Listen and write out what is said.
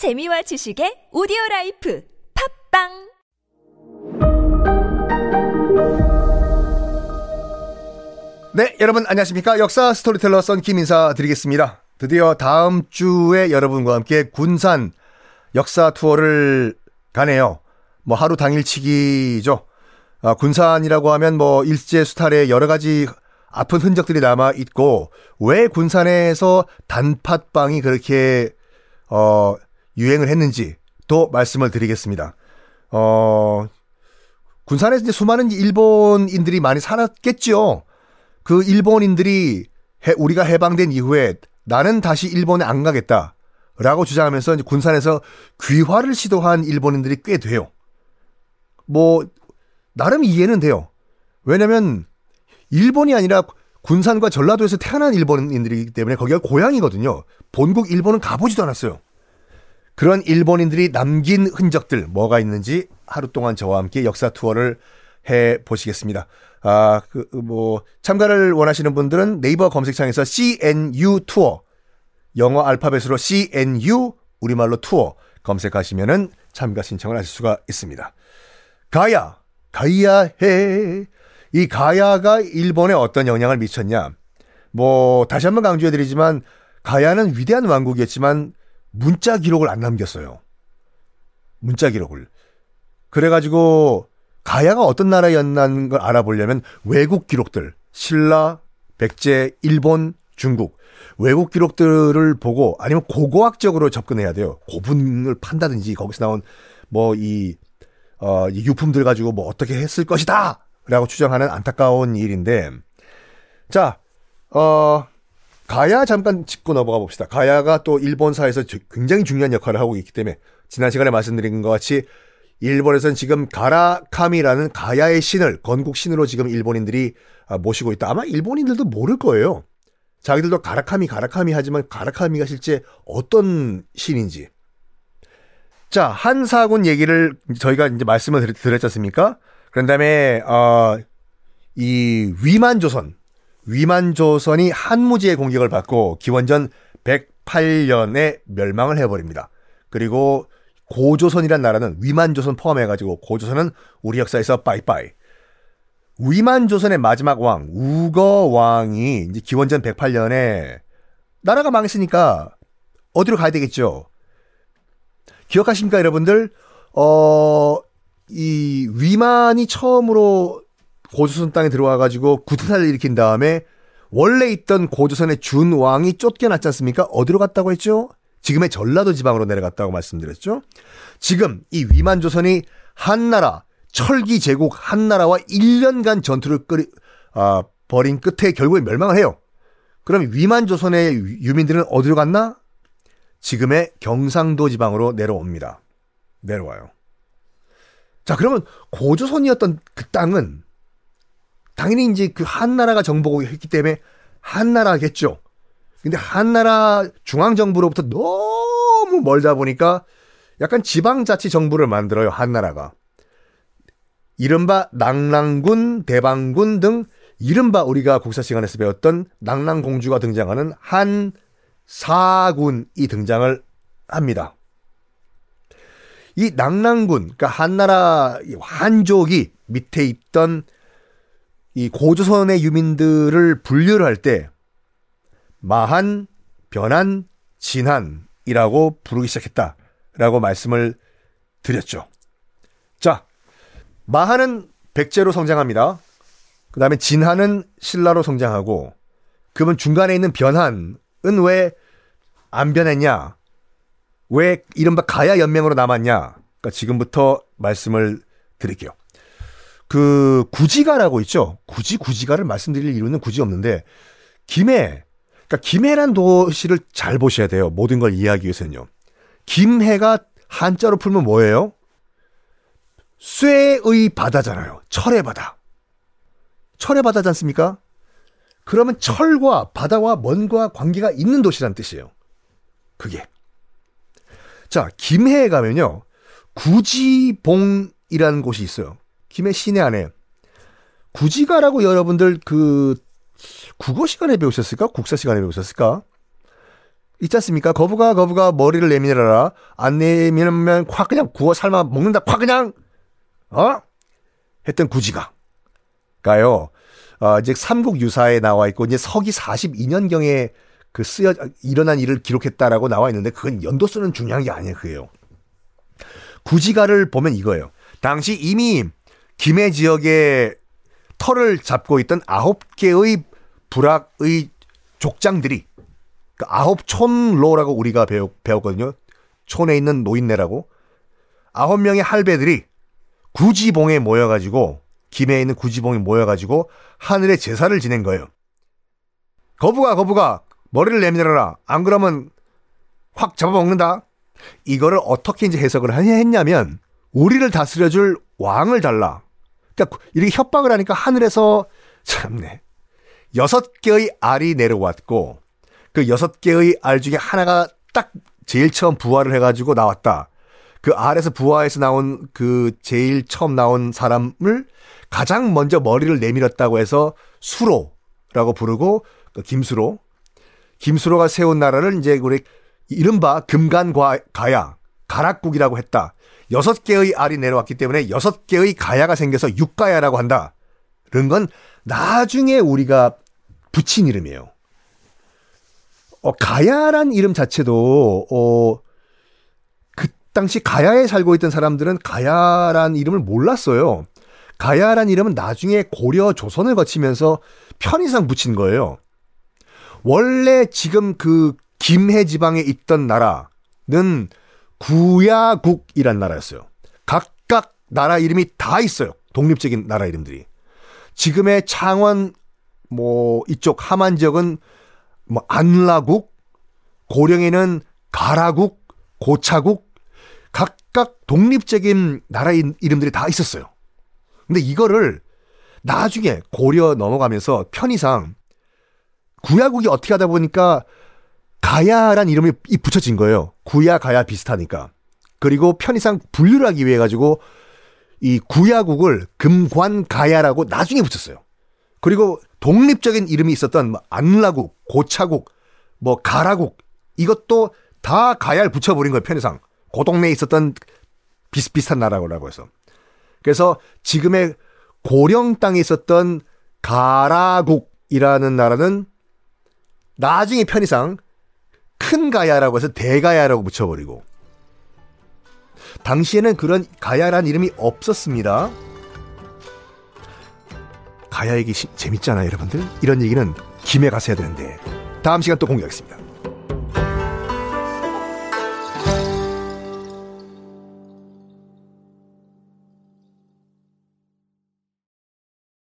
재미와 지식의 오디오 라이프 팟빵 네, 여러분 안녕하십니까? 역사 스토리텔러 썬킴 인사 드리겠습니다. 드디어 다음 주에 여러분과 함께 군산 역사 투어를 가네요. 뭐 하루 당일치기죠. 아, 군산이라고 하면 뭐 일제 수탈의 여러 가지 아픈 흔적들이 남아 있고 왜 군산에서 단팥빵이 그렇게 어 유행을 했는지 또 말씀을 드리겠습니다. 어 군산에서 이제 수많은 일본인들이 많이 살았겠죠. 그 일본인들이 해, 우리가 해방된 이후에 나는 다시 일본에 안 가겠다. 라고 주장하면서 군산에서 귀화를 시도한 일본인들이 꽤 돼요. 뭐, 나름 이해는 돼요. 왜냐면, 일본이 아니라 군산과 전라도에서 태어난 일본인들이기 때문에 거기가 고향이거든요. 본국 일본은 가보지도 않았어요. 그런 일본인들이 남긴 흔적들 뭐가 있는지 하루 동안 저와 함께 역사 투어를 해 보시겠습니다. 아, 그, 뭐, 참가를 원하시는 분들은 네이버 검색창에서 CNU 투어, 영어 알파벳으로 CNU, 우리말로 투어 검색하시면은 참가 신청을 하실 수가 있습니다. 가야, 가야 해. 이 가야가 일본에 어떤 영향을 미쳤냐? 뭐, 다시 한번 강조해드리지만, 가야는 위대한 왕국이었지만, 문자 기록을 안 남겼어요. 문자 기록을. 그래가지고, 가야가 어떤 나라였나는 걸 알아보려면 외국 기록들, 신라, 백제, 일본, 중국, 외국 기록들을 보고 아니면 고고학적으로 접근해야 돼요. 고분을 판다든지 거기서 나온 뭐 이 어, 이 유품들 가지고 뭐 어떻게 했을 것이다! 라고 추정하는 안타까운 일인데, 자, 어, 가야 잠깐 짚고 넘어가 봅시다. 가야가 또 일본사에서 굉장히 중요한 역할을 하고 있기 때문에, 지난 시간에 말씀드린 것 같이, 일본에서는 지금 가라카미라는 가야의 신을 건국 신으로 지금 일본인들이 모시고 있다. 아마 일본인들도 모를 거예요. 자기들도 가라카미 가라카미 하지만 가라카미가 실제 어떤 신인지. 자, 한사군 얘기를 저희가 이제 말씀을 드렸, 드렸지 않습니까? 그런 다음에, 어, 이 위만조선, 위만조선이 한무지의 공격을 받고 기원전 108년에 멸망을 해버립니다. 그리고 고조선이란 나라는 위만조선 포함해가지고 고조선은 우리 역사에서 빠이빠이. 위만조선의 마지막 왕, 우거왕이 이제 기원전 108년에 나라가 망했으니까 어디로 가야 되겠죠? 기억하십니까, 여러분들? 어, 이 위만이 처음으로 고조선 땅에 들어와가지고 구태타를 일으킨 다음에 원래 있던 고조선의 준왕이 쫓겨났지 않습니까? 어디로 갔다고 했죠? 지금의 전라도 지방으로 내려갔다고 말씀드렸죠? 지금 이 위만조선이 한나라, 철기 제국 한나라와 1년간 전투를 끓이, 아, 벌인 끝에 결국에 멸망을 해요. 그럼 위만조선의 유민들은 어디로 갔나? 지금의 경상도 지방으로 내려옵니다. 내려와요. 자, 그러면 고조선이었던 그 땅은 당연히 이제 그 한나라가 정복을 했기 때문에 한나라겠죠. 근데 한나라 중앙정부로부터 너무 멀다 보니까 약간 지방자치 정부를 만들어요, 한나라가. 이른바 낙랑군, 대방군 등 이른바 우리가 국사 시간에서 배웠던 낙랑공주가 등장하는 한사군이 등장을 합니다. 이 낙랑군, 그러니까 한나라 한족이 밑에 있던 이 고조선의 유민들을 분류를 할 때 마한, 변한, 진한이라고 부르기 시작했다라고 말씀을 드렸죠. 자, 마한은 백제로 성장합니다. 그 다음에 진한은 신라로 성장하고, 그러면 중간에 있는 변한은 왜 안 변했냐? 왜 이른바 가야 연맹으로 남았냐? 그러니까 지금부터 말씀을 드릴게요. 그 구지가라고 있죠. 구지 구지가를 말씀드릴 이유는 굳이 없는데 김해 그러니까 김해란 도시를 잘 보셔야 돼요. 모든 걸 이해하기 위해서는요. 김해가 한자로 풀면 뭐예요? 쇠의 바다잖아요. 철의 바다. 철의 바다지 않습니까? 그러면 철과 바다와 먼과 관계가 있는 도시란 뜻이에요. 그게. 자, 김해에 가면요. 구지봉이라는 곳이 있어요. 김해 시내 안에. 구지가라고 여러분들 그 국어 시간에 배우셨을까? 국사 시간에 배우셨을까? 있지 않습니까? 거부가 거부가 머리를 내밀어라. 안 내밀면 콱 그냥 구워 삶아 먹는다. 콱 그냥 어? 했던 구지가 가요. 어, 이제 삼국 유사에 나와 있고 이제 서기 42년경에 그 쓰여 일어난 일을 기록했다라고 나와 있는데 그건 연도수는 중요한 게 아니에요. 그게요. 구지가를 보면 이거예요. 당시 이미 김해 지역에 털을 잡고 있던 아홉 개의 불악의 족장들이 그 아홉 촌로라고 우리가 배웠, 배웠거든요. 촌에 있는 노인네라고 아홉 명의 할배들이 구지봉에 모여가지고 김해에 있는 구지봉에 모여가지고 하늘에 제사를 지낸 거예요. 거부가 거부가 머리를 내밀어라. 안 그러면 확 잡아먹는다. 이거를 어떻게 이제 해석을 했냐면 우리를 다스려줄 왕을 달라. 그러니까 이렇게 협박을 하니까 하늘에서 참네 여섯 개의 알이 내려왔고 그 여섯 개의 알 중에 하나가 딱 제일 처음 부활을 해가지고 나왔다. 그 알에서 부화해서 나온 그 제일 처음 나온 사람을 가장 먼저 머리를 내밀었다고 해서 수로라고 부르고 그 김수로 김수로가 세운 나라를 이제 우리 이른바 금간가야 가락국이라고 했다. 여섯 개의 알이 내려왔기 때문에 여섯 개의 가야가 생겨서 육가야라고 한다. 그런 건 나중에 우리가 붙인 이름이에요. 어, 가야란 이름 자체도 어, 그 당시 가야에 살고 있던 사람들은 가야란 이름을 몰랐어요. 가야란 이름은 나중에 고려 조선을 거치면서 편의상 붙인 거예요. 원래 지금 그 김해 지방에 있던 나라는 구야국이란 나라였어요. 각각 나라 이름이 다 있어요. 독립적인 나라 이름들이. 지금의 창원 뭐 이쪽 함안 지역은 뭐 안라국, 고령에는 가라국, 고차국 각각 독립적인 나라 이름들이 다 있었어요. 근데 이거를 나중에 고려 넘어가면서 편의상 구야국이 어떻게 하다 보니까 가야란 이름이 붙여진 거예요. 구야 가야 비슷하니까. 그리고 편의상 분류를 하기 위해 가지고 이 구야국을 금관 가야라고 나중에 붙였어요. 그리고 독립적인 이름이 있었던 뭐 안라국, 고차국, 뭐 가라국 이것도 다 가야를 붙여버린 거예요. 편의상. 그 동네에 있었던 비슷비슷한 나라라고 해서. 그래서 지금의 고령 땅에 있었던 가라국이라는 나라는 나중에 편의상 큰 가야라고 해서 대가야라고 붙여버리고 당시에는 그런 가야란 이름이 없었습니다. 가야 얘기 재밌잖아요, 여러분들. 이런 얘기는 김에 가서 해야 되는데 다음 시간 또 공개하겠습니다.